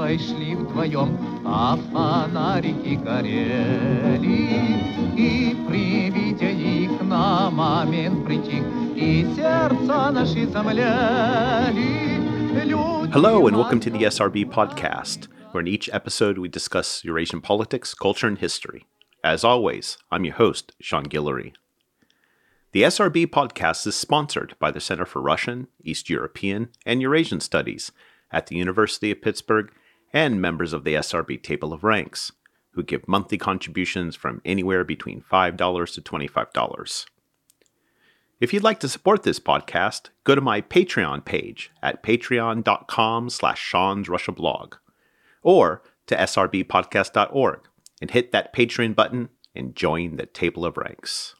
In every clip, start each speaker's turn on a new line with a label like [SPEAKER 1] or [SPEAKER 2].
[SPEAKER 1] Москвой шли вдвоем, а фонарики горели. И при виде их на момент притих, и сердца наши замляли.
[SPEAKER 2] Hello, and welcome to the SRB podcast, where in each episode we discuss Eurasian politics, culture, and history. As always, I'm your host, Sean Guillory. The SRB podcast is sponsored by the Center for Russian, East European, and Eurasian Studies at the University of Pittsburgh and members of the SRB Table of Ranks, who give monthly contributions from anywhere between $5 to $25. If you'd like to support this podcast, go to my Patreon page at patreon.com slash Sean's Russia blog, or to srbpodcast.org and hit that Patreon button and join the table of ranks.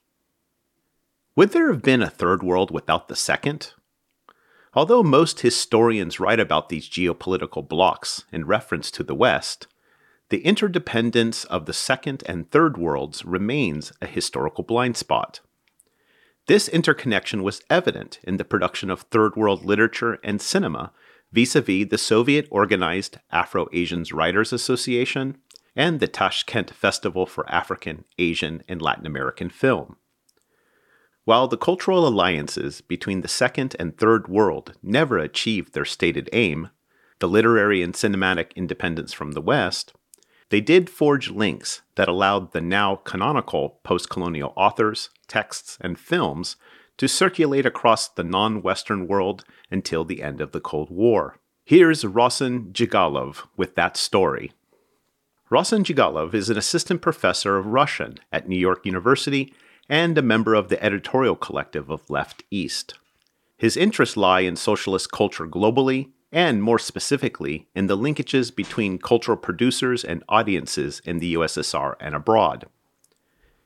[SPEAKER 2] Would there have been a third world without the second? Although most historians write about these geopolitical blocs in reference to the West, the interdependence of the second and third worlds remains a historical blind spot. This interconnection was evident in the production of Third World literature and cinema vis a vis the Soviet organized Afro Asians Writers Association and the Tashkent Festival for African, Asian, and Latin American Film. While the cultural alliances between the Second and Third World never achieved their stated aim, the literary and cinematic independence from the West, they did forge links that allowed the now canonical post colonial authors, texts, and films to circulate across the non Western world until the end of the Cold War. Here's Rossen Djagalov with that story. Rossen Djagalov is an assistant professor of Russian at New York University and a member of the editorial collective of Left East. His interests lie in socialist culture globally, and more specifically, in the linkages between cultural producers and audiences in the USSR and abroad.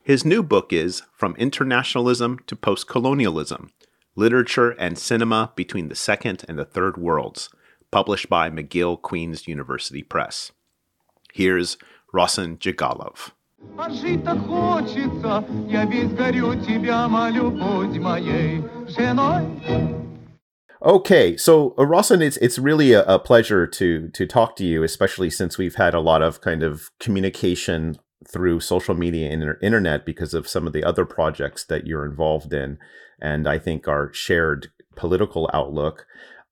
[SPEAKER 2] His new book is From Internationalism to Postcolonialism Literature and Cinema Between the Second and the Third Worlds, published by McGill Queen's University Press. Here's Rossen Djagalov. А жить так хочется, я весь горю, тебя молю, будь моей женой. Okay, so uh, Rossen, it's it's really a, a, pleasure to to talk to you, especially since we've had a lot of kind of communication through social media and internet because of some of the other projects that you're involved in, and I think our shared political outlook.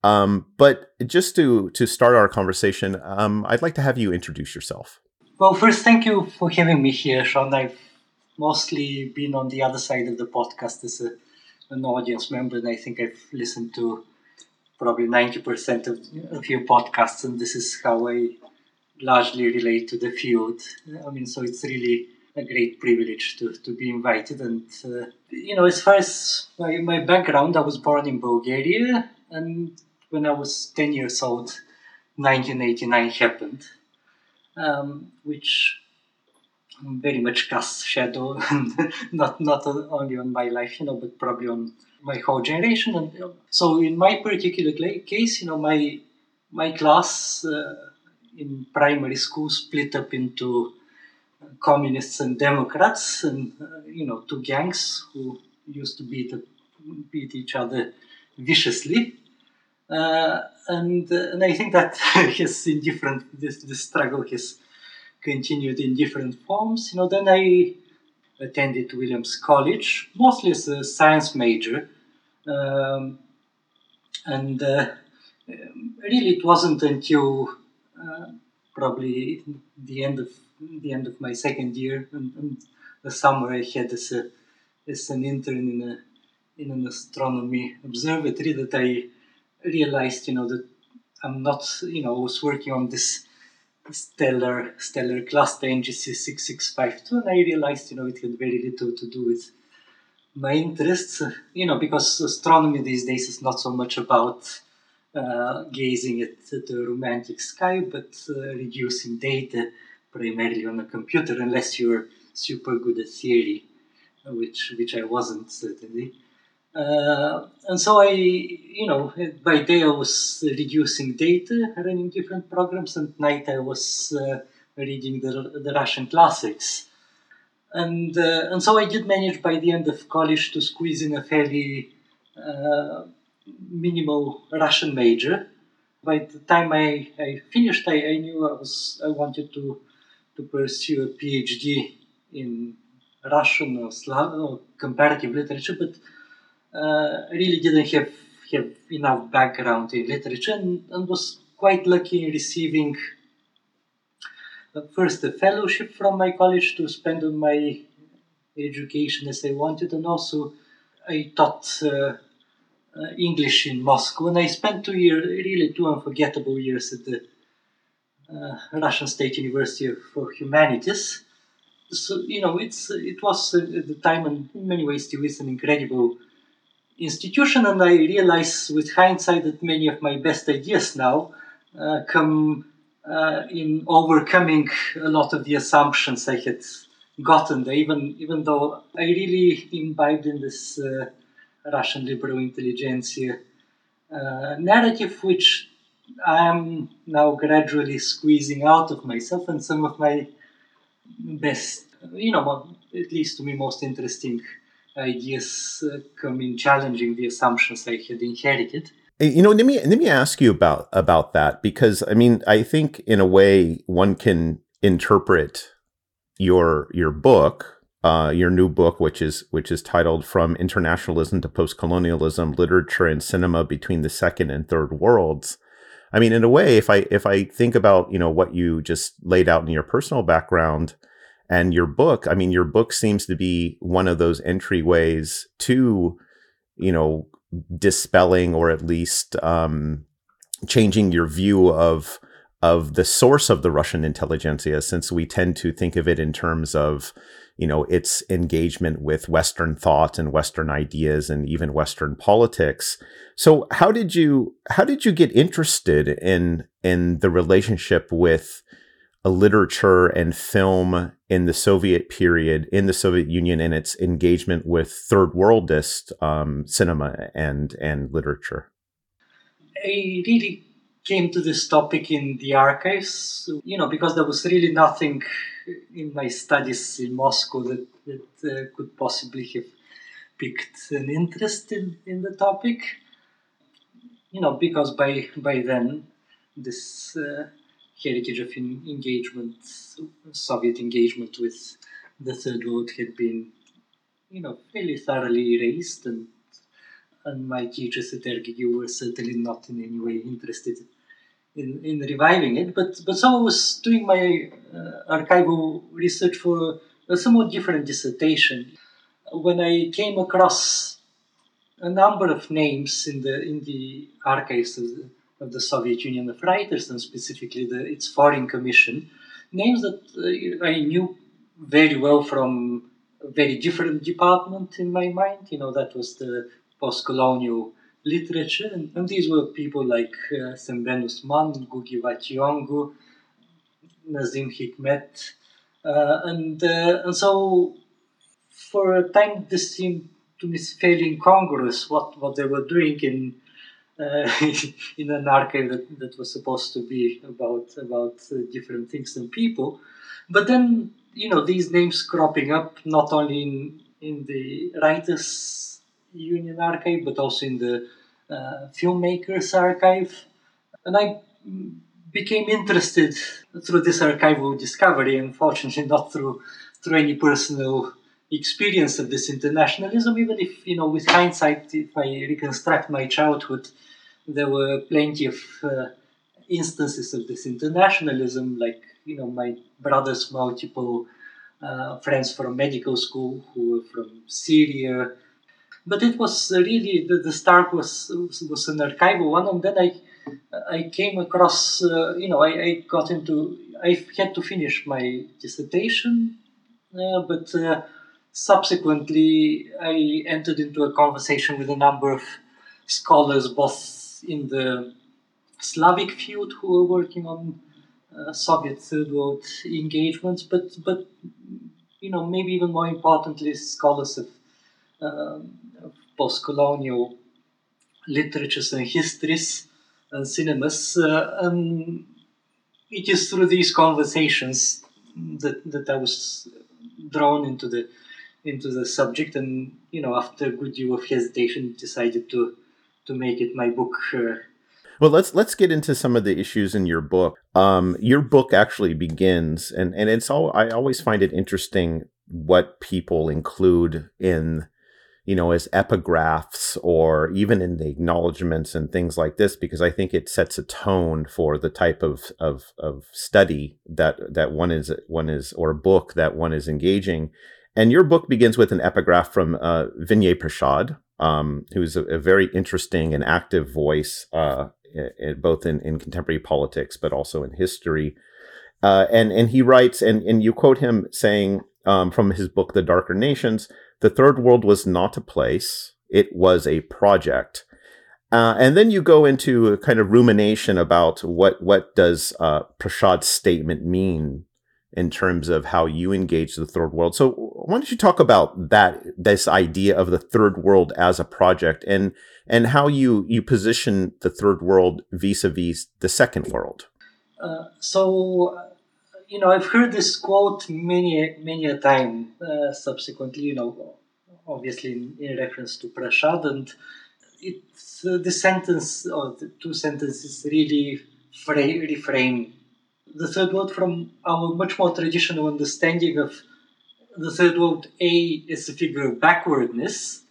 [SPEAKER 2] Um, but just to to start our conversation, um, I'd like to have you introduce yourself.
[SPEAKER 3] Well, first, thank you for having me here, Sean. I've mostly been on the other side of the podcast as a, an audience member, and I think I've listened to probably 90% of, of your podcasts, and this is how I largely relate to the field. I mean, so it's really a great privilege to, to be invited. And, uh, you know, as far as my, my background, I was born in Bulgaria, and when I was 10 years old, 1989 happened um, which very much casts shadow, not not only on my life, you know, but probably on my whole generation. And so, in my particular case, you know, my my class uh, in primary school split up into communists and Democrats, and uh, you know, two gangs who used to beat beat each other viciously. Uh, and uh, and I think that has in different this, this struggle has continued in different forms. You know, then I attended Williams College, mostly as a science major, um, and uh, really it wasn't until uh, probably the end of the end of my second year and, and the summer I had as a as an intern in a in an astronomy observatory that I realized, you know, that I'm not, you know, I was working on this stellar stellar cluster NGC 6652, and I realized, you know, it had very little to do with my interests, you know, because astronomy these days is not so much about uh, gazing at the romantic sky, but uh, reducing data primarily on a computer, unless you're super good at theory, which which I wasn't certainly. Uh, and so I, you know, by day I was reducing data, running different programs, and night I was uh, reading the, the Russian classics. And, uh, and so I did manage by the end of college to squeeze in a fairly uh, minimal Russian major. by the time I, I finished, I, I knew I was I wanted to to pursue a PhD in Russian or, Slav, or comparative literature, but really didn't have have enough background in literature, and, and was quite lucky in receiving uh, first a fellowship from my college to spend on my education as I wanted, and also I taught uh, uh, English in Moscow, and I spent two years, really two unforgettable years at the uh, Russian State University for Humanities. So you know, it's it was at the time, and in many ways still is an incredible institution, and I realize with hindsight that many of my best ideas now uh, come uh, in overcoming a lot of the assumptions I had gotten there, even even though I really imbibed in this uh, Russian liberal intelligentsia uh, narrative, which I am now gradually squeezing out of myself, and some of my best, you know, at least to me, most interesting ideas come in challenging the assumptions I had inherited.
[SPEAKER 2] You know, let me let me ask you about about that because I mean, I think in a way one can interpret your your book, uh, your new book, which is which is titled "From Internationalism to Postcolonialism: Literature and Cinema Between the Second and Third Worlds." I mean, in a way, if I if I think about you know what you just laid out in your personal background and your book, I mean, your book seems to be one of those entryways to you know dispelling or at least um, changing your view of of the source of the Russian intelligentsia, since we tend to think of it in terms of, you know, its engagement with Western thought and Western ideas and even Western politics. So, how did you how did you get interested in in the relationship with a literature and film in the Soviet period, in the Soviet Union, and its engagement with third worldist um, cinema and and literature?
[SPEAKER 3] I really came to this topic in the archives, you know, because there was really nothing in my studies in Moscow that, that uh, could possibly have picked an interest in, in the topic. You know, because by by then this uh, heritage of engagement, Soviet engagement with the Third World had been, you know, fairly thoroughly erased and and my teachers at RGU were certainly not in any way interested in, in reviving it. But but so I was doing my uh, archival research for a somewhat different dissertation when I came across a number of names in the in the archives of the, of the Soviet Union. Of writers and specifically the, its foreign commission, names that uh, I knew very well from a very different department in my mind. You know that was the post-colonial literature, and, and these were people like uh, Sembène Ousmane, Gugi Vationgu, Nazim Hikmet, uh, and uh, and so for a time this seemed to me fairly incongruous what, what they were doing in uh, in an archive that, that was supposed to be about about uh, different things and people, but then you know these names cropping up not only in in the writers union archive but also in the uh, filmmakers archive, and I became interested through this archival discovery. Unfortunately, not through through any personal experience of this internationalism. Even if you know, with hindsight, if I reconstruct my childhood, there were plenty of uh, instances of this internationalism, like you know, my brother's multiple uh, friends from medical school who were from Syria. But it was really the, the start was was an archival one, and then I I came across uh, you know I, I got into I had to finish my dissertation, uh, but uh, subsequently I entered into a conversation with a number of scholars, both in the Slavic field who were working on uh, Soviet Third World engagements, but but you know maybe even more importantly, scholars of um, post-colonial literatures and histories and cinemas. Uh, and it is through these conversations that, that I was drawn into the into the subject, and you know, after a good deal of hesitation, decided to to make it my book. Uh,
[SPEAKER 2] Well, let's let's get into some of the issues in your book. Um, your book actually begins, and and it's all. I always find it interesting what people include in you know, as epigraphs or even in the acknowledgments and things like this, because I think it sets a tone for the type of, of, of study that, that one is, one is, or book that one is engaging. And your book begins with an epigraph from uh, Vijay Prashad, um, who's a, a, very interesting and active voice, uh, in, both in, in contemporary politics, but also in history. Uh, and, and he writes, and, and you quote him saying um, from his book, The Darker Nations, the third world was not a place, it was a project. Uh, and then you go into a kind of rumination about what what does uh, Prashad's statement mean in terms of how you engage the third world. So why don't you talk about that this idea of the third world as a project and and how you you position the third world vis-a-vis the second world?
[SPEAKER 3] Uh, so you know, I've heard this quote many, many a time uh, subsequently, you know, obviously in, in reference to Prashad and it's uh, the sentence or the two sentences really fra- reframe the third world from our much more traditional understanding of the third world. A is a figure of backwardness,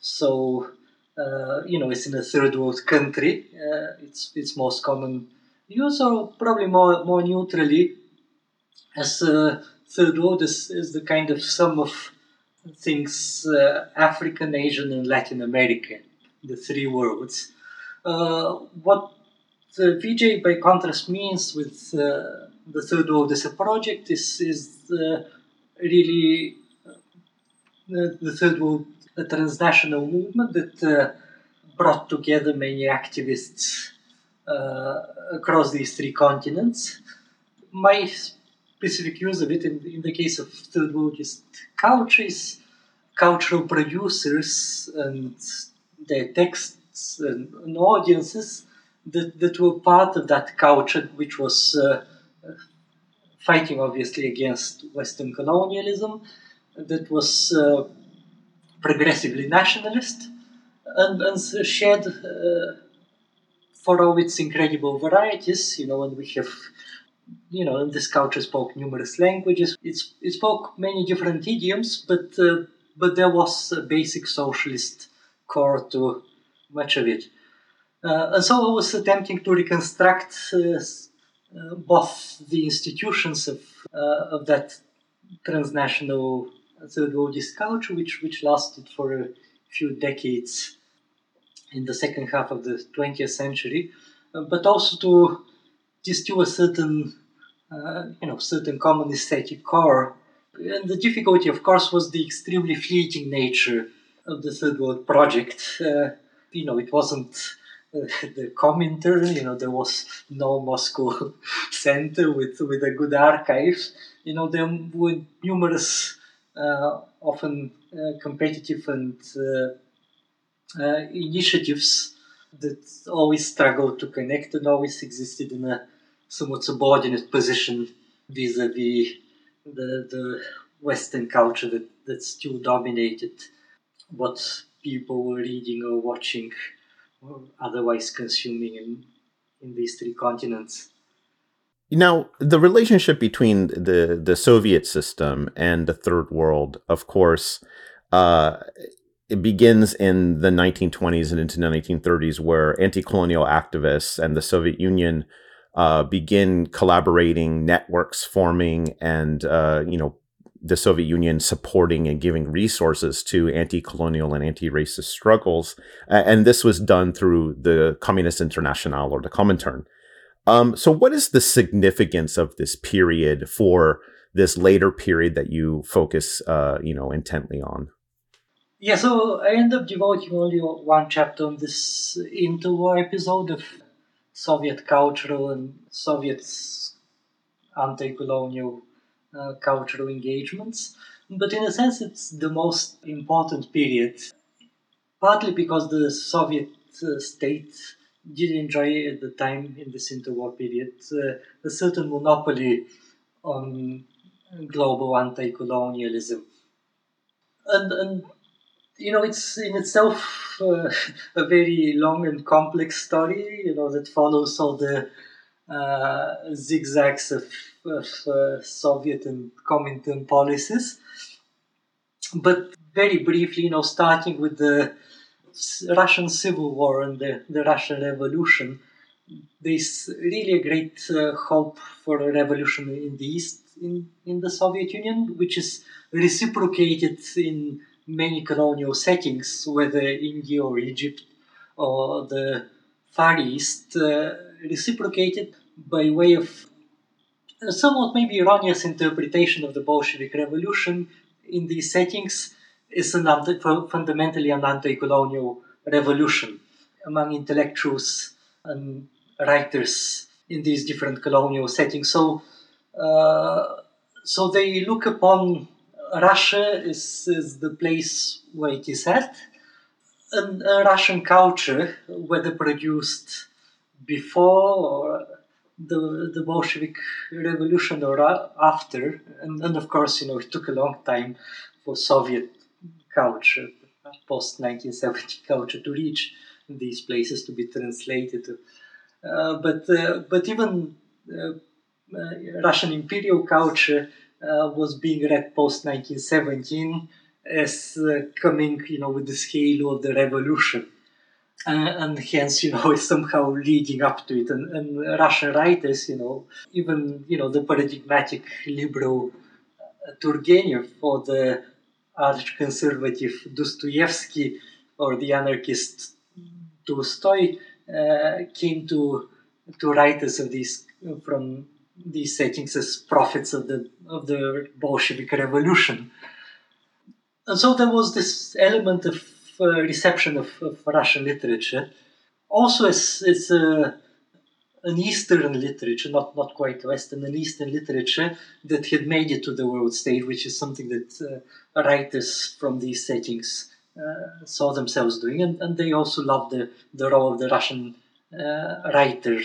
[SPEAKER 3] so uh, you know it's in a third world country. Uh, it's its most common use, or probably more more neutrally as uh, third world is, is the kind of sum of things uh, African, Asian, and Latin American, the three worlds. Uh, what the Vijay by contrast means with uh, the third world as a project is, is really uh, the, third world, a transnational movement that uh, brought together many activists across these three continents. My specific use of it in, in the case of third worldist cultures, cultural producers and their texts and, and, audiences that, that were part of that culture, which was uh, fighting obviously against Western colonialism, that was uh, progressively nationalist, and, and shared uh, for all its incredible varieties, you know, and we have you know, this culture spoke numerous languages. It's, it spoke many different idioms, but uh, but there was a basic socialist core to much of it. Uh, and so I was attempting to reconstruct uh, uh both the institutions of of that transnational third worldist culture, which which lasted for a few decades in the second half of the 20th century, but also to distill a certain uh, you know, certain common aesthetic core. And the difficulty, of course, was the extremely fleeting nature of the Third World Project. Uh, you know, it wasn't the Comintern, you know, there was no Moscow center with, with a good archive. You know, there were numerous, uh, often uh, competitive and uh, initiatives that always struggled to connect and always existed in a somewhat subordinate position vis-a-vis the, the Western culture that, that still dominated what people were reading or watching otherwise consuming in, in these three continents.
[SPEAKER 2] Now, the relationship between the, the Soviet system and the Third World, of course, uh, it begins in the 1920s and into the 1930s, where anti colonial activists and the Soviet Union uh, begin collaborating, networks forming, and uh, you know the Soviet Union supporting and giving resources to anti-colonial and anti-racist struggles, and this was done through the Communist International or the Comintern. Um, so, what is the significance of this period for this later period that you focus, uh, you know, intently on?
[SPEAKER 3] Yeah, so I end up devoting only one chapter on this interwar episode of Soviet cultural and Soviet anti-colonial uh, cultural engagements. But in a sense, it's the most important period, partly because the Soviet uh, state did enjoy at the time in this interwar period uh, a certain monopoly on global anti-colonialism. And, and you know, it's in itself uh, a very long and complex story, you know, that follows all the uh, zigzags of, of uh, Soviet and Comintern policies. But very briefly, you know, starting with the Russian Civil War and the, the Russian Revolution, there's really a great uh, hope for a revolution in the East in, in the Soviet Union, which is reciprocated in many colonial settings, whether India or Egypt or the Far East, uh, reciprocated by way of somewhat maybe erroneous interpretation of the Bolshevik Revolution in these settings is an anti- fundamentally an anti-colonial revolution among intellectuals and writers in these different colonial settings. So, uh, so they look upon Russia as, is the place where it is at. And a Russian culture, whether produced before or the, the Bolshevik Revolution or after, and, and of course, you know, it took a long time for Soviet culture, post 1970 culture, to reach these places to be translated. Uh, but uh, but even uh, uh Russian imperial culture uh, was being read post 1917 as uh, coming, you know, with the scale of the revolution. Uh, and hence, you know, is somehow leading up to it. And, and, Russian writers, you know, even, you know, the paradigmatic liberal Turgenev or the arch-conservative Dostoevsky or the anarchist Tolstoy uh, came to to writers of these from these settings as prophets of the of the Bolshevik Revolution. And so there was this element of uh, reception of, of, Russian literature, also as, as uh, an Eastern literature, not not quite Western, an Eastern literature that had made it to the world stage, which is something that uh, writers from these settings uh, saw themselves doing, and, and they also loved the, the role of the Russian uh, writer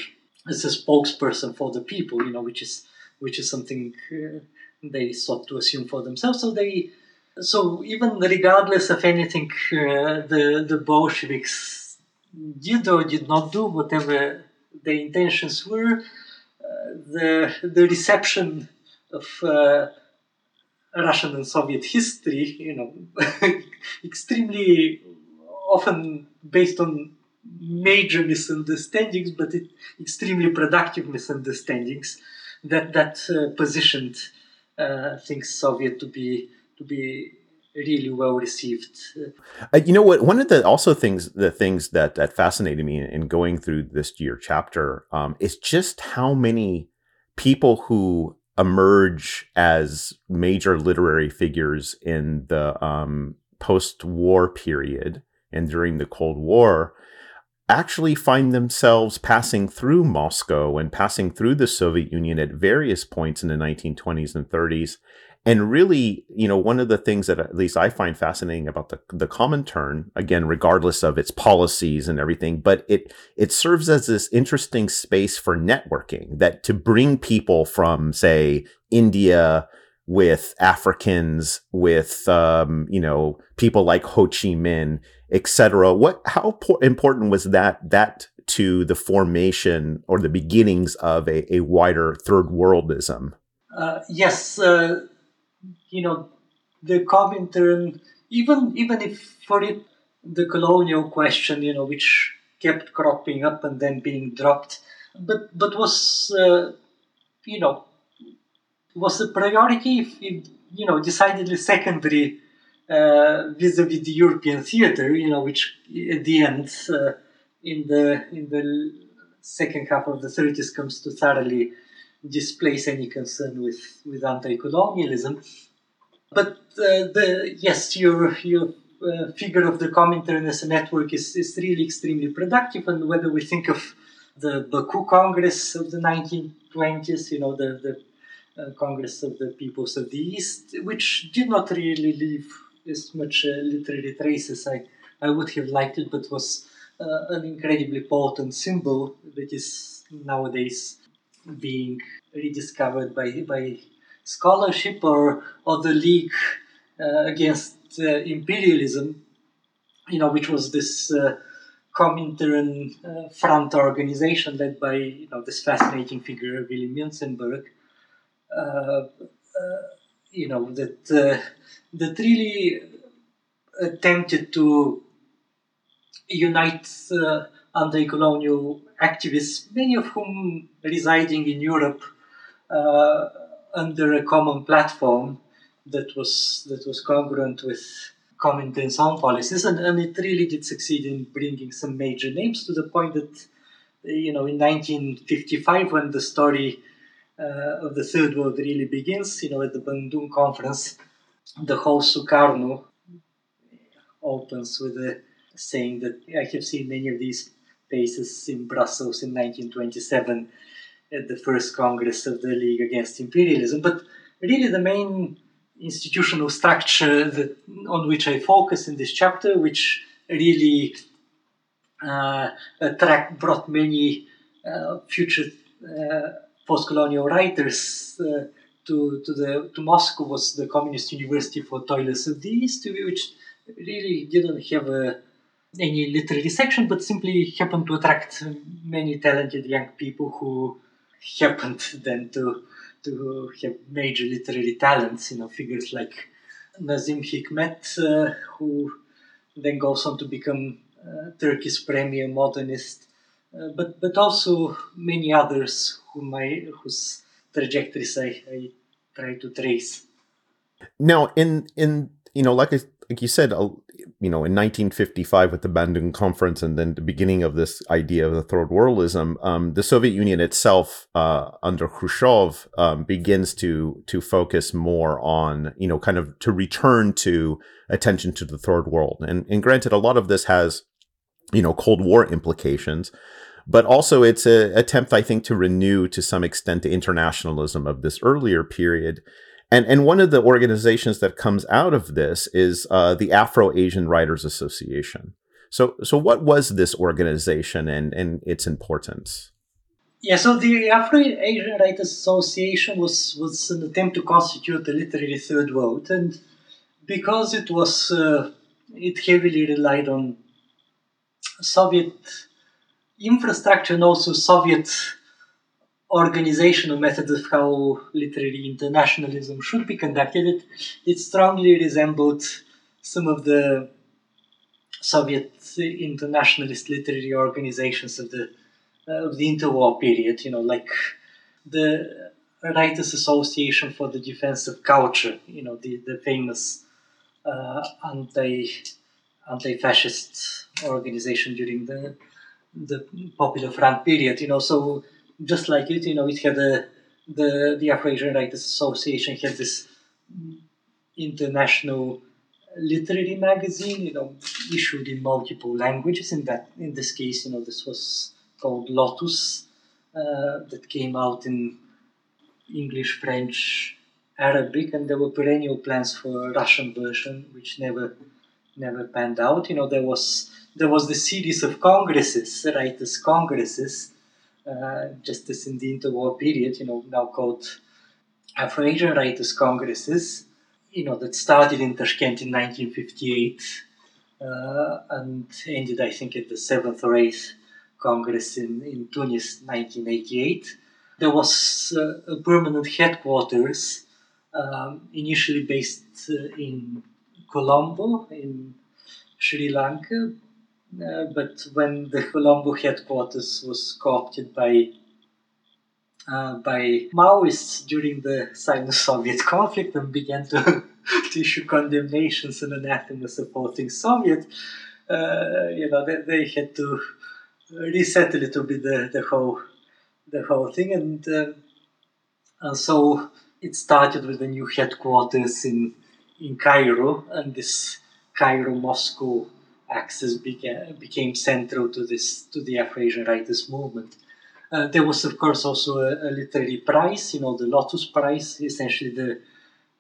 [SPEAKER 3] as a spokesperson for the people, you know, which is which is something they sought to assume for themselves. So they, so even regardless of anything, uh, the the Bolsheviks did or did not do, whatever their intentions were, uh, the the reception of uh, Russian and Soviet history, you know, extremely often based on major misunderstandings, but it, extremely productive misunderstandings that that uh, positioned uh, things Soviet to be to be really well received.
[SPEAKER 2] Uh, you know what? One of the also things the things that that fascinated me in, going through this year chapter um, is just how many people who emerge as major literary figures in the um, post-war period and during the Cold War actually find themselves passing through Moscow and passing through the Soviet Union at various points in the 1920s and 30s. And really, you know, one of the things that at least I find fascinating about the, the Comintern, again, regardless of its policies and everything, but it it serves as this interesting space for networking that to bring people from, say, India with Africans, with um, you know, people like Ho Chi Minh etc. What how important was that that to the formation or the beginnings of a, a wider third worldism?
[SPEAKER 3] Uh, yes, uh, you know the Comintern, even even if for it the colonial question, you know, which kept cropping up and then being dropped, but but was uh, you know was a priority if, if you know decidedly secondary uh, vis-a-vis the European theater, you know, which at the end, uh, in the in the second half of the 30s, comes to thoroughly displace any concern with with anti-colonialism. But uh, the yes, your your uh, figure of the Comintern as a network is, is really extremely productive. And whether we think of the Baku Congress of the 1920s, you know, the, the uh, Congress of the Peoples of the East, which did not really leave as much uh, literary traces I, I would have liked it, but was uh, an incredibly potent symbol that is nowadays being rediscovered by, by scholarship or, or the League uh, Against Imperialism, you know, which was this uh, Comintern uh, front organization led by you know this fascinating figure Willy Münzenberg. Uh, uh, you know that uh, that really attempted to unite uh, anti-colonial activists, many of whom residing in Europe uh, under a common platform that was that was congruent with Comintern's own policies, and, and it really did succeed in bringing some major names to the point that you know in 1955 when the story uh, of the third world really begins you know at the bandung conference the whole sukarno opens with a saying that i have seen many of these faces in brussels in 1927 at the first congress of the league against imperialism but really the main institutional structure that, on which I focus in this chapter, which really uh, attract brought many uh, future uh, post-colonial writers uh, to to the to Moscow was the Communist University for Toilers of the East, which really didn't have a, any literary section, but simply happened to attract many talented young people who happened then to to have major literary talents, you know, figures like Nazim Hikmet, uh, who then goes on to become uh, Turkey's premier modernist, uh, but but also many others whom I, whose trajectories I, I try to trace.
[SPEAKER 2] Now, in in you know, like I like you said, you know, in 1955 with the Bandung Conference, and then the beginning of this idea of the third worldism, um, the Soviet Union itself, uh, under Khrushchev, um, begins to to focus more on, you know, kind of to return to attention to the third world. And and granted, a lot of this has, you know, Cold War implications. But also, it's an attempt, I think, to renew to some extent the internationalism of this earlier period and and one of the organizations that comes out of this is uh, the Afro Asian Writers Association. So so what was this organization and and its importance?
[SPEAKER 3] Yeah, so the Afro Asian Writers Association was was an attempt to constitute the literary third world, and because it was uh, it heavily relied on Soviet infrastructure and also Soviet organizational methods of how literary internationalism should be conducted, it, it strongly resembled some of the Soviet internationalist literary organizations of the uh, of the interwar period. You know, like the Writers Association for the Defense of Culture. You know, the the famous uh, anti anti-fascist organization during the the Popular Front period. You know, so just like it, you know, it had a, the the Afro-Asian Writers Association had this international literary magazine, you know, issued in multiple languages. In that, in this case, you know, this was called Lotus, uh, that came out in English, French, Arabic, and there were perennial plans for a Russian version, which never never panned out. You know, there was there was the series of congresses, writers' congresses, just as in the interwar period, you know, now called Afro-Asian Writers Congresses, you know, that started in Tashkent in 1958 uh, and ended, I think, at the seventh or eighth Congress in, in Tunis, 1988. There was uh, a permanent headquarters, um, initially based uh, in Colombo, in Sri Lanka, uh, but when the Colombo headquarters was co-opted by uh, by Maoists during the Sino-Soviet conflict and began to, to issue condemnations and anathema supporting Soviet, uh, you know, they, they, had to reset a little bit the, the whole the whole thing, and uh, and so it started with the new headquarters in in Cairo, and this Cairo Moscow axis became central to this to the Afro-Asian writers movement. Uh, there was, of course, also a, a, literary prize, you know, the Lotus Prize, essentially the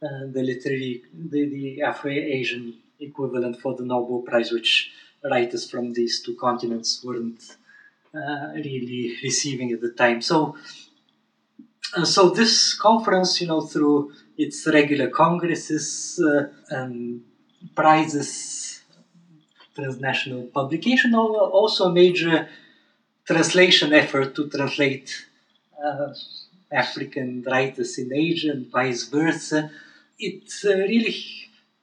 [SPEAKER 3] uh, the literary the, the Afro-Asian equivalent for the Nobel Prize, which writers from these two continents weren't uh, really receiving at the time. So, uh, so this conference, you know, through its regular congresses uh, and prizes transnational publication, also a major translation effort to translate uh, African writers in Asia and vice versa. It uh, really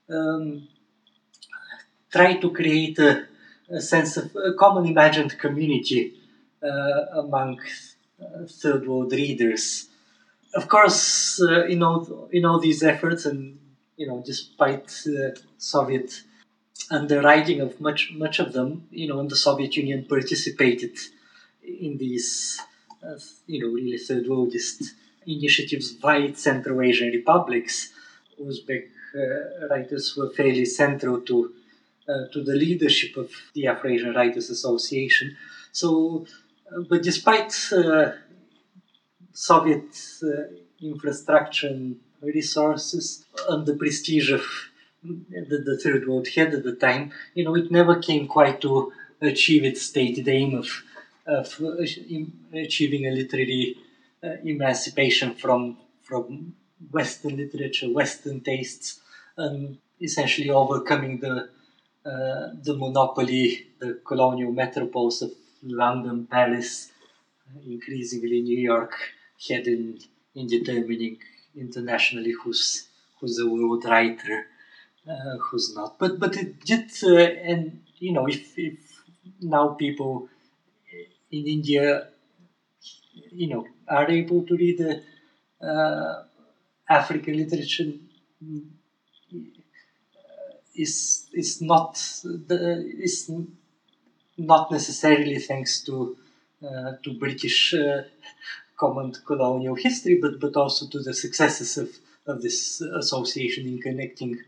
[SPEAKER 3] um, tried to create a, a, sense of a common imagined community uh, among uh, third world readers. Of course, uh, in all in all these efforts, and you know, despite Soviet underwriting of much much of them, you know, and the Soviet Union participated in these, uh, you know, really third worldist initiatives via Central Asian republics. Uzbek uh, writers were fairly central to uh, to the leadership of the Afro-Asian Writers Association. So, uh, but despite uh, Soviet uh, infrastructure and resources and the prestige of the, the Third World had at the time, you know, it never came quite to achieve its stated aim of of achieving a literary uh, emancipation from from Western literature, Western tastes, and essentially overcoming the uh, the monopoly, the colonial metropoles of London, Paris, increasingly New York, had in, in determining internationally who's who's a world writer, uh, who's not. But but it did, uh, and you know, if if now people in India, you know, are able to read the uh, African literature is is not the is not necessarily thanks to uh, to British uh, common colonial history, but but also to the successes of, of this association in connecting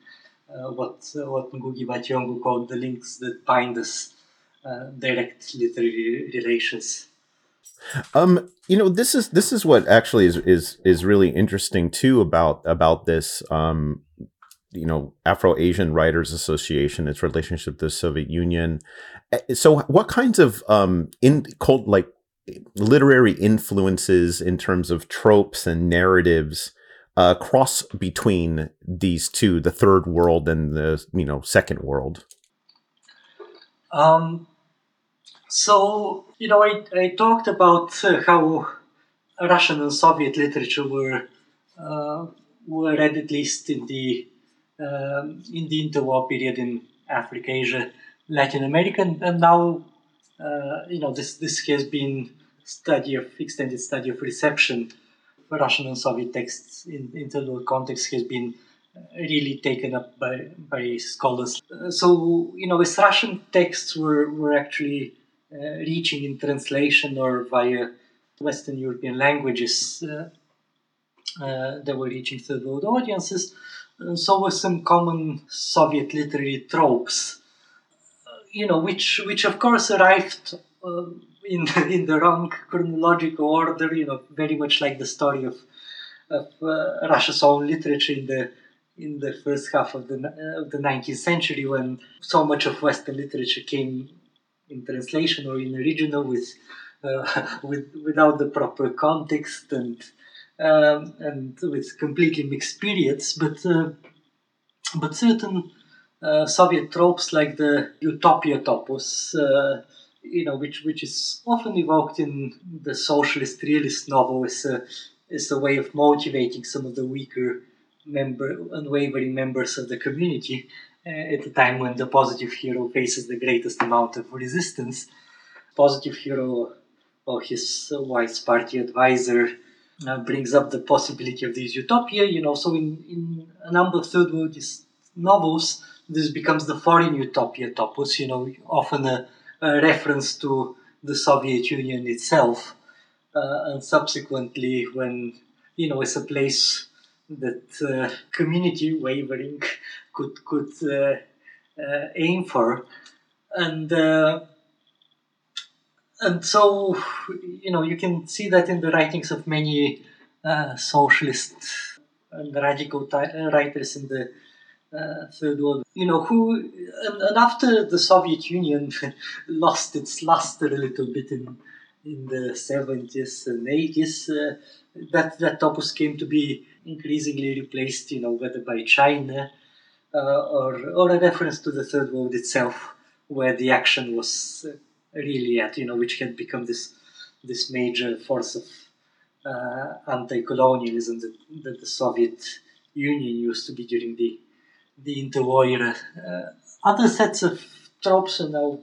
[SPEAKER 3] what what Ngugi wa Thiong'o called the links that bind us uh, direct literary relations.
[SPEAKER 2] Um, you know, this is this is what actually is is is really interesting too about about this. Um, you know, Afro Asian Writers Association, its relationship to the Soviet Union. So, what kinds of um in called like literary influences in terms of tropes and narratives uh, cross between these two, the third world and the you know second world?
[SPEAKER 3] Um, so, you know, I, I talked about uh, how Russian and Soviet literature were uh, were read at least in the um, in the interwar period in Africa, Asia, Latin America, and now uh, you know this this has been study of extended study of reception Russian and Soviet texts in interwar context has been really taken up by by scholars. Uh, so you know, as Russian texts were were actually uh, reaching in translation or via Western European languages uh, uh, that were reaching third world audiences. And so were some common Soviet literary tropes, you know, which which of course arrived in the, in the wrong chronological order. You know, very much like the story of of uh, Russia's own literature in the in the first half of the uh, of the 19th century, when so much of Western literature came in translation or in original with uh, with without the proper context and um, and with completely mixed periods, but uh, but certain uh, Soviet tropes like the utopia topos, uh, you know, which which is often evoked in the socialist realist novel as a as a way of motivating some of the weaker member unwavering members of the community uh, at a time when the positive hero faces the greatest amount of resistance. Positive hero or his wise party advisor uh, brings up the possibility of this utopia, you know. So in, in a number of third world novels, this becomes the foreign utopia topos, you know, often a, a reference to the Soviet Union itself. Uh, and subsequently, when, you know, it's a place that uh, community wavering could could uh, uh, aim for, and and so you know you can see that in the writings of many socialist and radical writers in the uh, third world, you know, who, and, and, after the Soviet Union lost its luster a little bit in in the 70s and 80s, uh, that that topos came to be increasingly replaced, you know, whether by China uh, or, or a reference to the third world itself where the action was uh, really at, you know, which had become this this major force of uh, anti-colonialism that, that the Soviet Union used to be during the the interwar. Uh, other sets of tropes, and I'll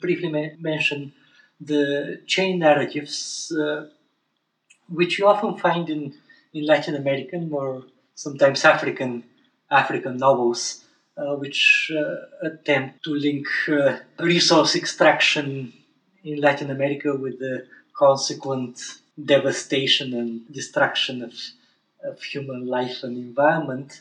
[SPEAKER 3] briefly ma- mention the chain narratives, uh, which you often find in, in Latin American or sometimes African African novels, uh, which uh, attempt to link uh, resource extraction in Latin America with the consequent devastation and destruction of, of human life and environment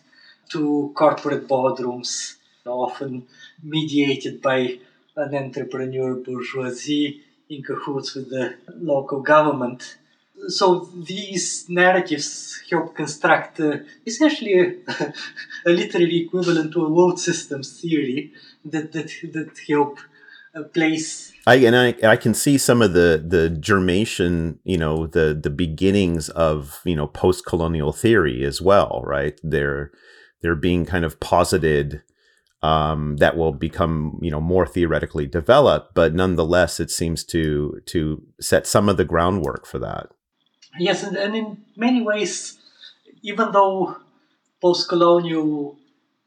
[SPEAKER 3] to corporate boardrooms, often mediated by an entrepreneur bourgeoisie in cahoots with the local government. So these narratives help construct uh, essentially a, a, literary equivalent to a world systems theory that that, that help uh, place.
[SPEAKER 2] I and I, I can see some of the the germation, you know, the the beginnings of you know post colonial theory as well, right? They're they're being kind of posited um, that will become you know more theoretically developed, but nonetheless, it seems to to set some of the groundwork for that.
[SPEAKER 3] Yes, and, and in many ways, even though post-colonial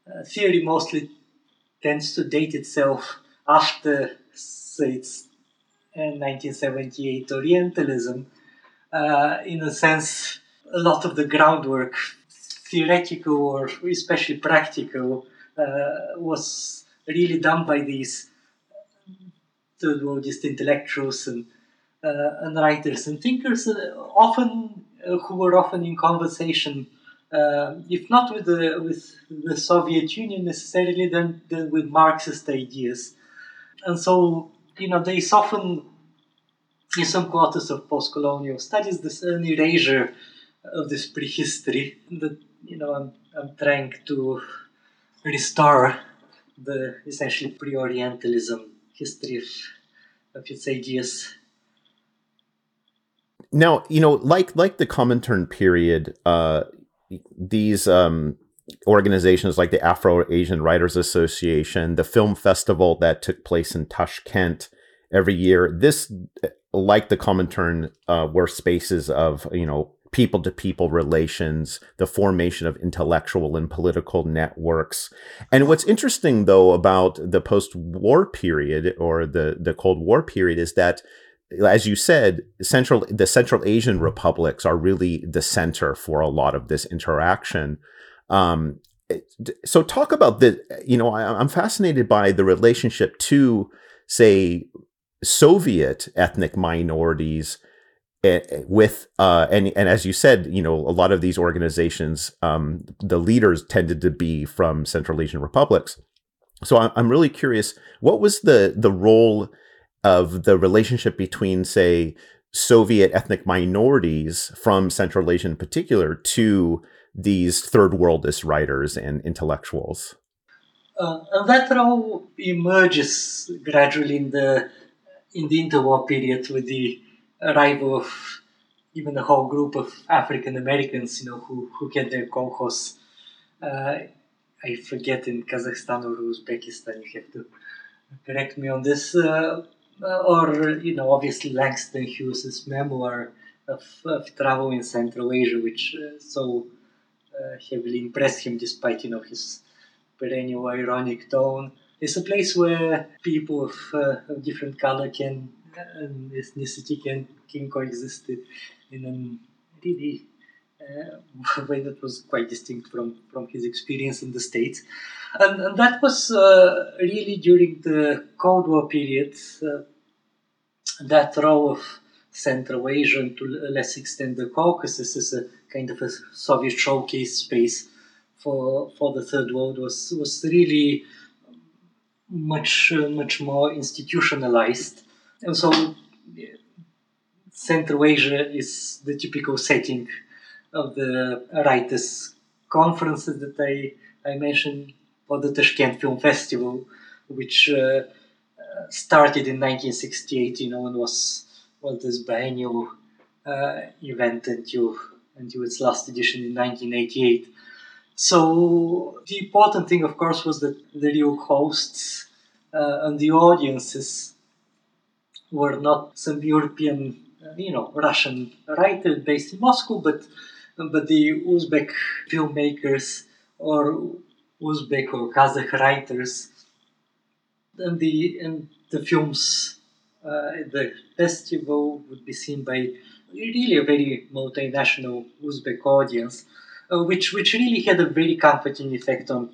[SPEAKER 3] uh, theory mostly tends to date itself after, say, it's uh, 1978 Orientalism, uh, in a sense, a lot of the groundwork, theoretical or especially practical, uh, was really done by these third worldist intellectuals and, uh, and writers and thinkers, uh, often who were often in conversation, if not with the with the Soviet Union necessarily, then, then with Marxist ideas, and so you know they often in some quarters of post-colonial studies this an erasure of this prehistory that you know I'm, I'm trying to restore the essentially pre-Orientalism history of, of its ideas.
[SPEAKER 2] Now, you know, like like the Comintern period, uh, these um, organizations like the Afro Asian Writers Association, the film festival that took place in Tashkent every year, this, like the Comintern, uh, were spaces of you know people to people relations, the formation of intellectual and political networks. And what's interesting, though, about the post war period or the, the Cold War period is that as you said, central the Central Asian republics are really the center for a lot of this interaction. Um, so, talk about the. You know, I, I'm fascinated by the relationship to, say, Soviet ethnic minorities with uh, and and as you said, you know, a lot of these organizations, um, the leaders tended to be from Central Asian republics. So I'm, really curious, what was the the role of the relationship between, say, Soviet ethnic minorities from Central Asia in particular to these third worldist writers and intellectuals?
[SPEAKER 3] Uh, and that role emerges gradually in the in the interwar period with the arrival of even a whole group of African Americans, you know, who, who get their kolkhoz. Uh, I forget in Kazakhstan or Uzbekistan, you have to correct me on this. Uh, or, you know, obviously Langston Hughes's memoir of, of travel in Central Asia, which uh, so uh, heavily impressed him despite, you know, his perennial ironic tone. It's a place where people of, uh, of different color can and ethnicity can, can coexist in a really uh, way that was quite distinct from, from his experience in the States. And, and that was uh, really during the Cold War period, uh, that role of Central Asia and to a less extent the Caucasus is a kind of a Soviet showcase space for, for the Third World was, was really much, uh, much more institutionalized and so Central Asia is the typical setting of the writers' conferences that I, I mentioned for the Tashkent Film Festival, which uh, started in 1968, you know, and was, was this biennial uh, event until, until its last edition in 1988. So the important thing, of course, was that the real hosts uh, and the audiences were not some European, uh, you know, Russian writers based in Moscow, but but the Uzbek filmmakers or Uzbek or Kazakh writers, and the and the films uh, at the festival would be seen by really a very multinational Uzbek audience, uh, which which really had a very comforting effect on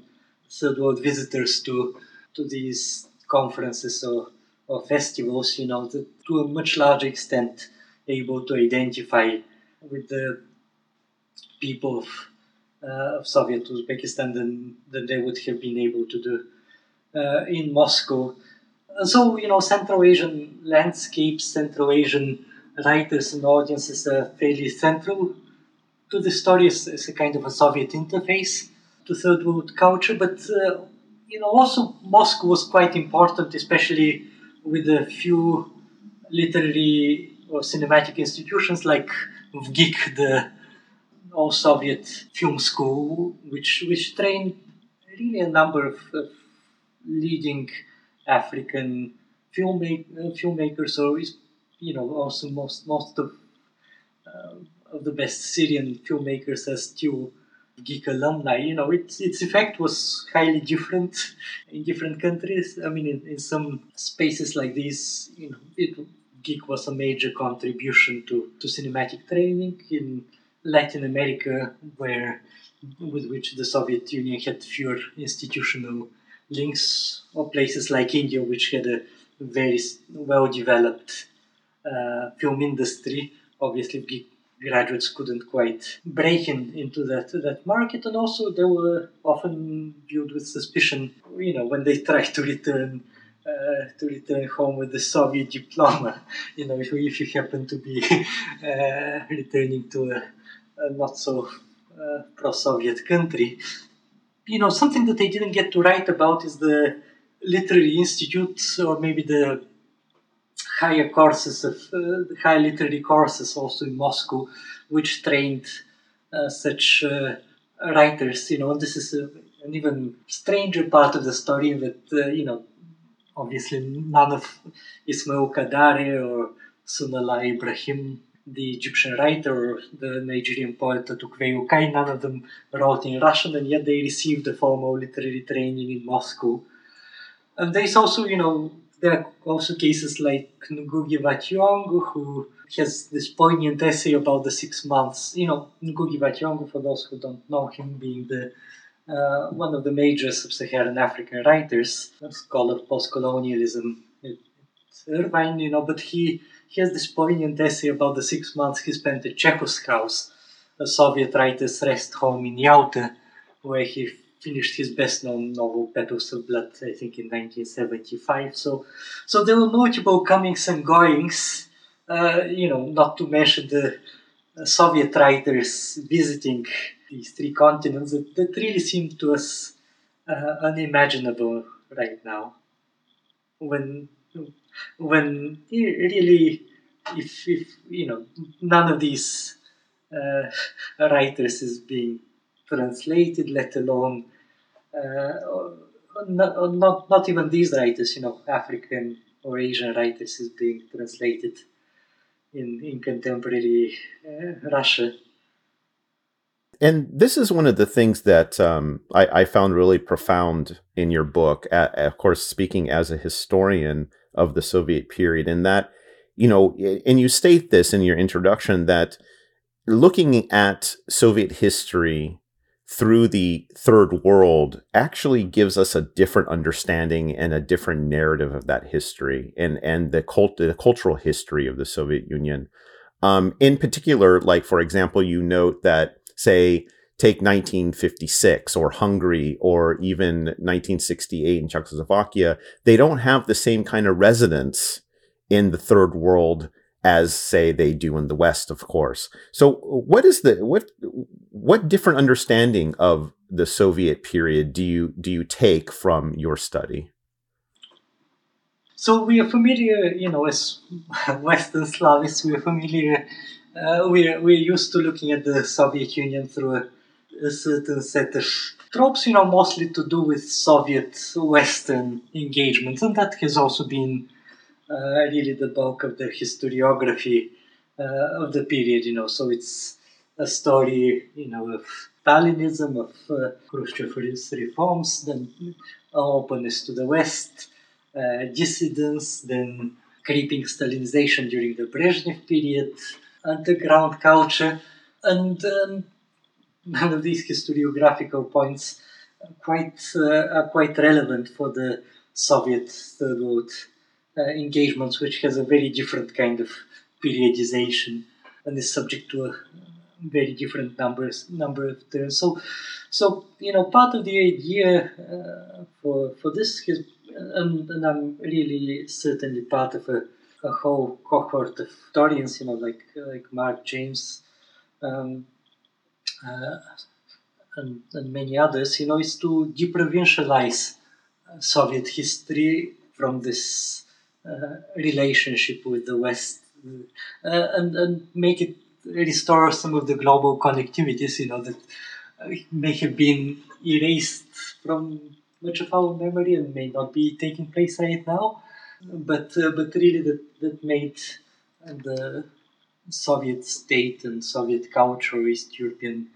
[SPEAKER 3] third world visitors to to these conferences or festivals. You know, to, to a much larger extent, able to identify with the people of, uh, of Soviet Uzbekistan than, than they would have been able to do uh, in Moscow. So, you know, Central Asian landscapes, Central Asian writers and audiences are fairly central to the story as, as a kind of a Soviet interface to third world culture, but uh, you know also Moscow was quite important, especially with a few literary or cinematic institutions like VGIK, the all Soviet film school, which which trained really a number of, of leading African uh, filmmakers, or you know also most most of uh, of the best Syrian filmmakers are still VGIK alumni. You know, its its effect was highly different in different countries. I mean, in, in some spaces like this, you know, it VGIK was a major contribution to, to cinematic training in Latin America, where with which the Soviet Union had fewer institutional links, or places like India, which had a very well developed uh, film industry. Obviously, VGIK graduates couldn't quite break in, into that that market, and also they were often viewed with suspicion. You know, when they tried to return uh, to return home with the Soviet diploma. You know, if, if you happen to be uh, returning to a, a not so uh, pro-Soviet country, you know, something that they didn't get to write about is the literary institute or maybe the higher courses of uh, high literary courses also in Moscow, which trained uh, such uh, writers. You know, this is a, an even stranger part of the story that uh, you know, obviously none of Ismail Kadare or Sonallah Ibrahim, the Egyptian writer, or the Nigerian poet Tukwe Ukai, none of them wrote in Russian, and yet they received a formal literary training in Moscow. And there's also, you know, there are also cases like Ngugi Wa who has this poignant essay about the six months. You know, Ngugi Wa for those who don't know him, being the uh, one of the major sub-Saharan African writers, scholar of post-colonialism. Irvine, you know, but he, he has this poignant essay about the six months he spent at Chekhov's house, a Soviet writer's rest home in Yalta, where he finished his best-known novel *Petals of Blood*, I think, in 1975. So, so there were notable comings and goings. Uh, you know, not to mention the Soviet writers visiting these three continents that, that really seem to us uh, unimaginable right now. When, when really, if, if you know, none of these uh, writers is being translated, let alone uh, not, not, not even these writers, you know, African or Asian writers is being translated in, in contemporary uh, Russia.
[SPEAKER 2] And this is one of the things that um, I, I, found really profound in your book. of course, speaking as a historian of the Soviet period, and that, you know, and you state this in your introduction that looking at Soviet history through the third world actually gives us a different understanding and a different narrative of that history and and the cult the cultural history of the Soviet Union. Um, in particular, like for example, you note that say take 1956 or Hungary or even 1968 in Czechoslovakia, they don't have the same kind of resonance in the third world as say they do in the West, of course. So what is the what what different understanding of the Soviet period do you do you take from your study?
[SPEAKER 3] So we are familiar, you know, as Western Slavists, we are familiar. Uh, we are, we're used to looking at the Soviet Union through a, a certain set of tropes, you know, mostly to do with Soviet Western engagements, and that has also been really the bulk of the historiography uh, of the period, you know. So it's a story, you know, of Stalinism, of uh, Khrushchev's reforms, then openness to the West, uh, dissidence, then creeping Stalinization during the Brezhnev period, underground culture, and um, none of these historiographical points quite uh, are quite relevant for the Soviet Third World uh, engagements, which has a very different kind of periodization and is subject to a very different numbers number of terms. So, so you know, part of the idea uh, for for this is, and, and, I'm really certainly part of a, a whole cohort of historians, you know, like like Mark James. Um, uh, and, and many others, you know, is to deprovincialize Soviet history from this uh, relationship with the West uh, and, and make it restore some of the global connectivities, you know, that may have been erased from much of our memory and may not be taking place right now, but uh, but really that that made the Soviet state and Soviet culture, East European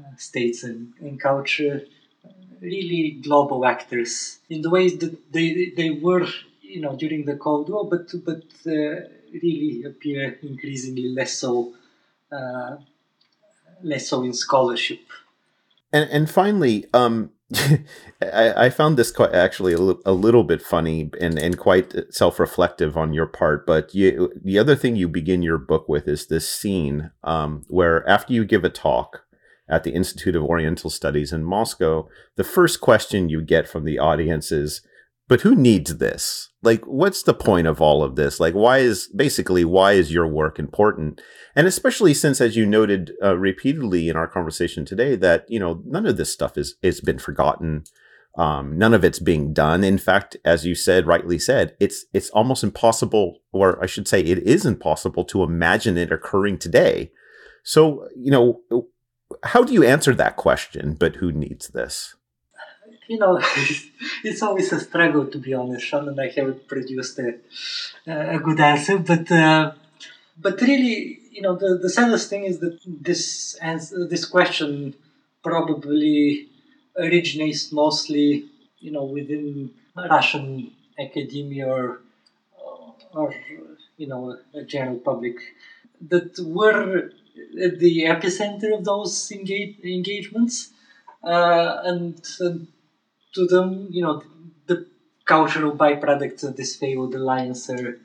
[SPEAKER 3] uh, states and, and culture, uh, really global actors in the ways that they they were, you know, during the Cold War, but but uh, really appear increasingly less so uh, less so in scholarship.
[SPEAKER 2] And and finally, um, I, I, found this quite actually a, l- a little bit funny and, and quite self reflective on your part. But you, the other thing you begin your book with is this scene um, where after you give a talk at the Institute of Oriental Studies in Moscow, the first question you get from the audience is, "But who needs this?" like what's the point of all of this? Like why is basically why is your work important? And especially since as you noted uh, repeatedly in our conversation today that you know none of this stuff is is been forgotten. Um, none of it's being done. In fact as you said rightly said it's it's almost impossible or i should say it is impossible to imagine it occurring today. So you know how do you answer that question but who needs this
[SPEAKER 3] you know, it's always a struggle to be honest, Sean, and I haven't produced a, a good answer. But uh, but really, you know, the, the saddest thing is that this answer, this question probably originates mostly, you know, within Russian academia or or you know a general public that were at the epicenter of those engage, engagements. Uh, and, and to them, you know, the cultural byproducts of this failed alliance are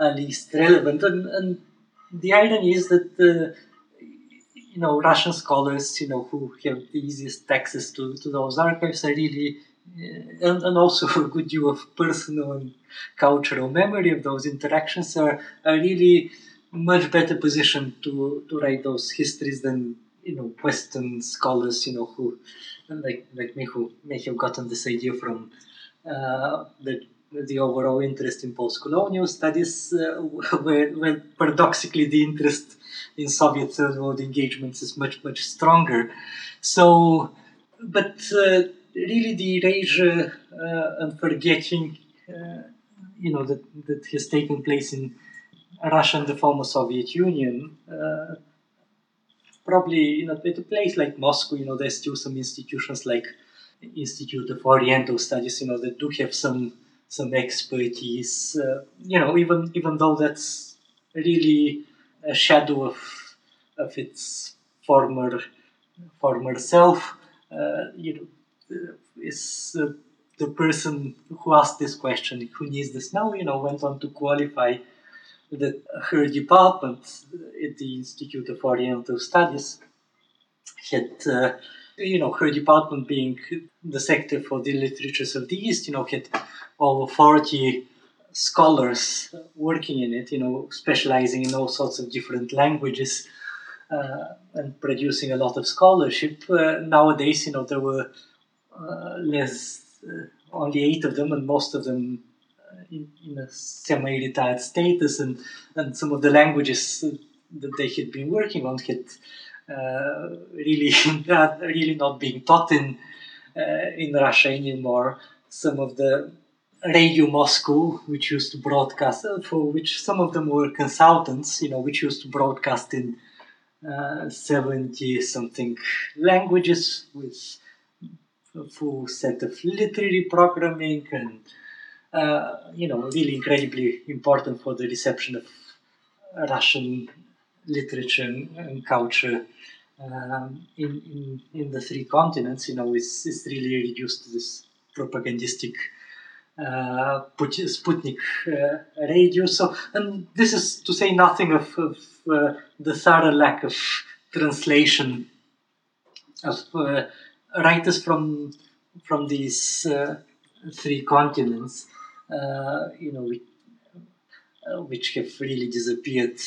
[SPEAKER 3] at least relevant. And, and the irony is that the you know Russian scholars, you know, who have the easiest access to, to those archives, are really uh, and, and also a good deal of personal and cultural memory of those interactions are, are really much better positioned to, to write those histories than you know Western scholars, you know, who like like me who may have gotten this idea from uh, the the overall interest in post-colonial studies, uh, where, paradoxically the interest in Soviet third world engagements is much much stronger. So, but uh, really the erasure uh, and forgetting, uh, you know, that that has taken place in Russia and the former Soviet Union uh, probably you know at a place like Moscow, you know, there's still some institutions like Institute of Oriental Studies, you know, that do have some some expertise. Uh, you know, even even though that's really a shadow of of its former former self, uh, you know, uh, is uh, the person who asked this question, who needs this now, you know, went on to qualify that her department at the Institute of Oriental Studies had, uh, you know, her department being the sector for the literatures of the East, you know, had over 40 scholars working in it, you know, specializing in all sorts of different languages uh, and producing a lot of scholarship. Uh, nowadays, you know, there were uh, less, uh, only eight of them, and most of them in, a semi-retired status, and and some of the languages that they had been working on had uh, really really not being taught in uh, in Russia anymore. Some of the Radio Moscow, which used to broadcast, uh, for which some of them were consultants, you know, which used to broadcast in uh, 70 something languages with a full set of literary programming and, uh, you know, really incredibly important for the reception of Russian literature and, culture um, in, in, in the three continents, you know, it's, it's really reduced to this propagandistic uh, Sputnik uh, radio. So, and this is to say nothing of, of uh, the thorough lack of translation of uh, writers from from these uh, three continents. Uh, you know, which, which have really disappeared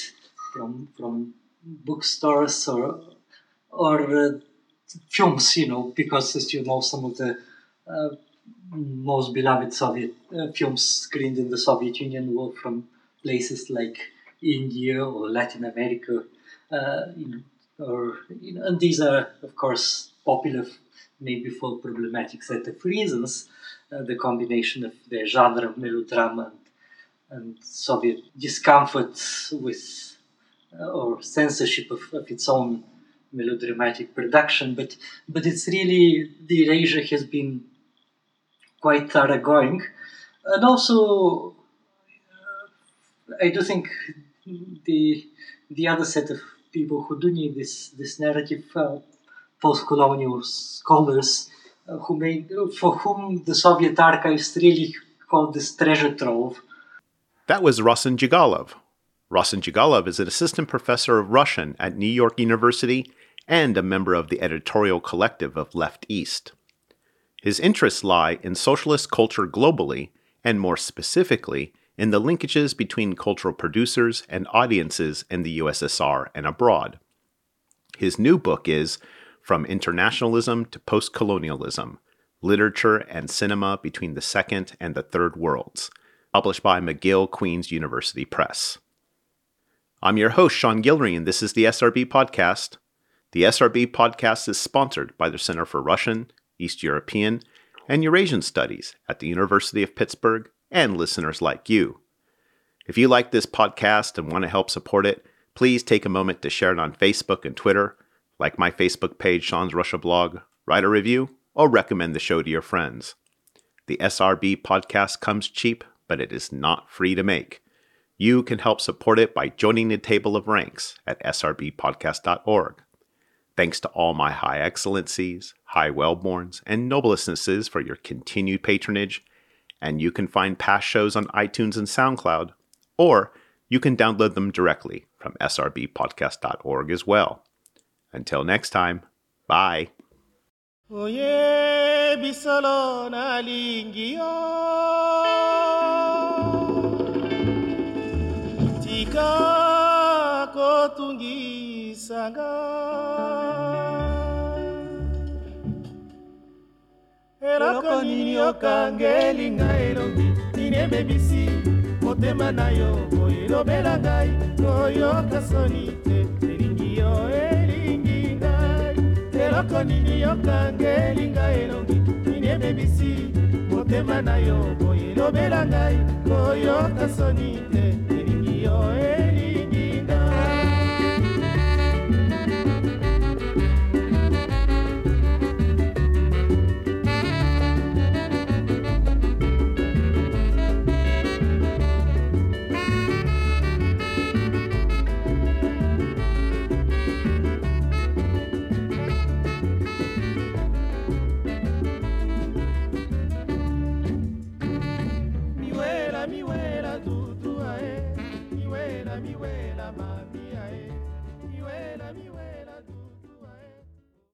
[SPEAKER 3] from from bookstores or or films. You know, because as you know, some of the most beloved Soviet uh, films screened in the Soviet Union were from places like India or Latin America, uh, you know, or you know, and these are of course popular, maybe for problematic set of reasons. Uh, the combination of the genre of melodrama and, and Soviet discomfort with uh, or censorship of, of its own melodramatic production, but but it's really the erasure has been quite thoroughgoing. And also, uh, I do think the the other set of people who do need this this narrative, uh, post-colonial scholars, who made for whom the Soviet archives really called this treasure trove.
[SPEAKER 2] That was Rossen Djagalov. Rossen Djagalov is an assistant professor of Russian at New York University and a member of the editorial collective of Left East. His interests lie in socialist culture globally, and more specifically, in the linkages between cultural producers and audiences in the USSR and abroad. His new book is From Internationalism to Postcolonialism Literature and Cinema Between the Second and the Third Worlds, published by McGill Queen's University Press. I'm your host, Sean Guillory, and this is the SRB Podcast. The SRB Podcast is sponsored by the Center for Russian, East European, and Eurasian Studies at the University of Pittsburgh and listeners like you. If you like this podcast and want to help support it, please take a moment to share it on Facebook and Twitter, like my Facebook page, Sean's Russia blog, write a review, or recommend the show to your friends. The SRB podcast comes cheap, but it is not free to make. You can help support it by joining the table of ranks at srbpodcast.org. Thanks to all my high excellencies, high wellborns, and noblestnesses for your continued patronage. And you can find past shows on iTunes and SoundCloud, or you can download them directly from srbpodcast.org as well. Until next time, bye. tika eloko nini okangeli ngai elongi? nini ebebisi motema na yo oyelobela ngai koyoka soni te elingi yo elingi ngai eloko nini yokangeli ngai elongi nini ebebisi? Motema na yo boye elobela ngai koyoka soni te elingi yo e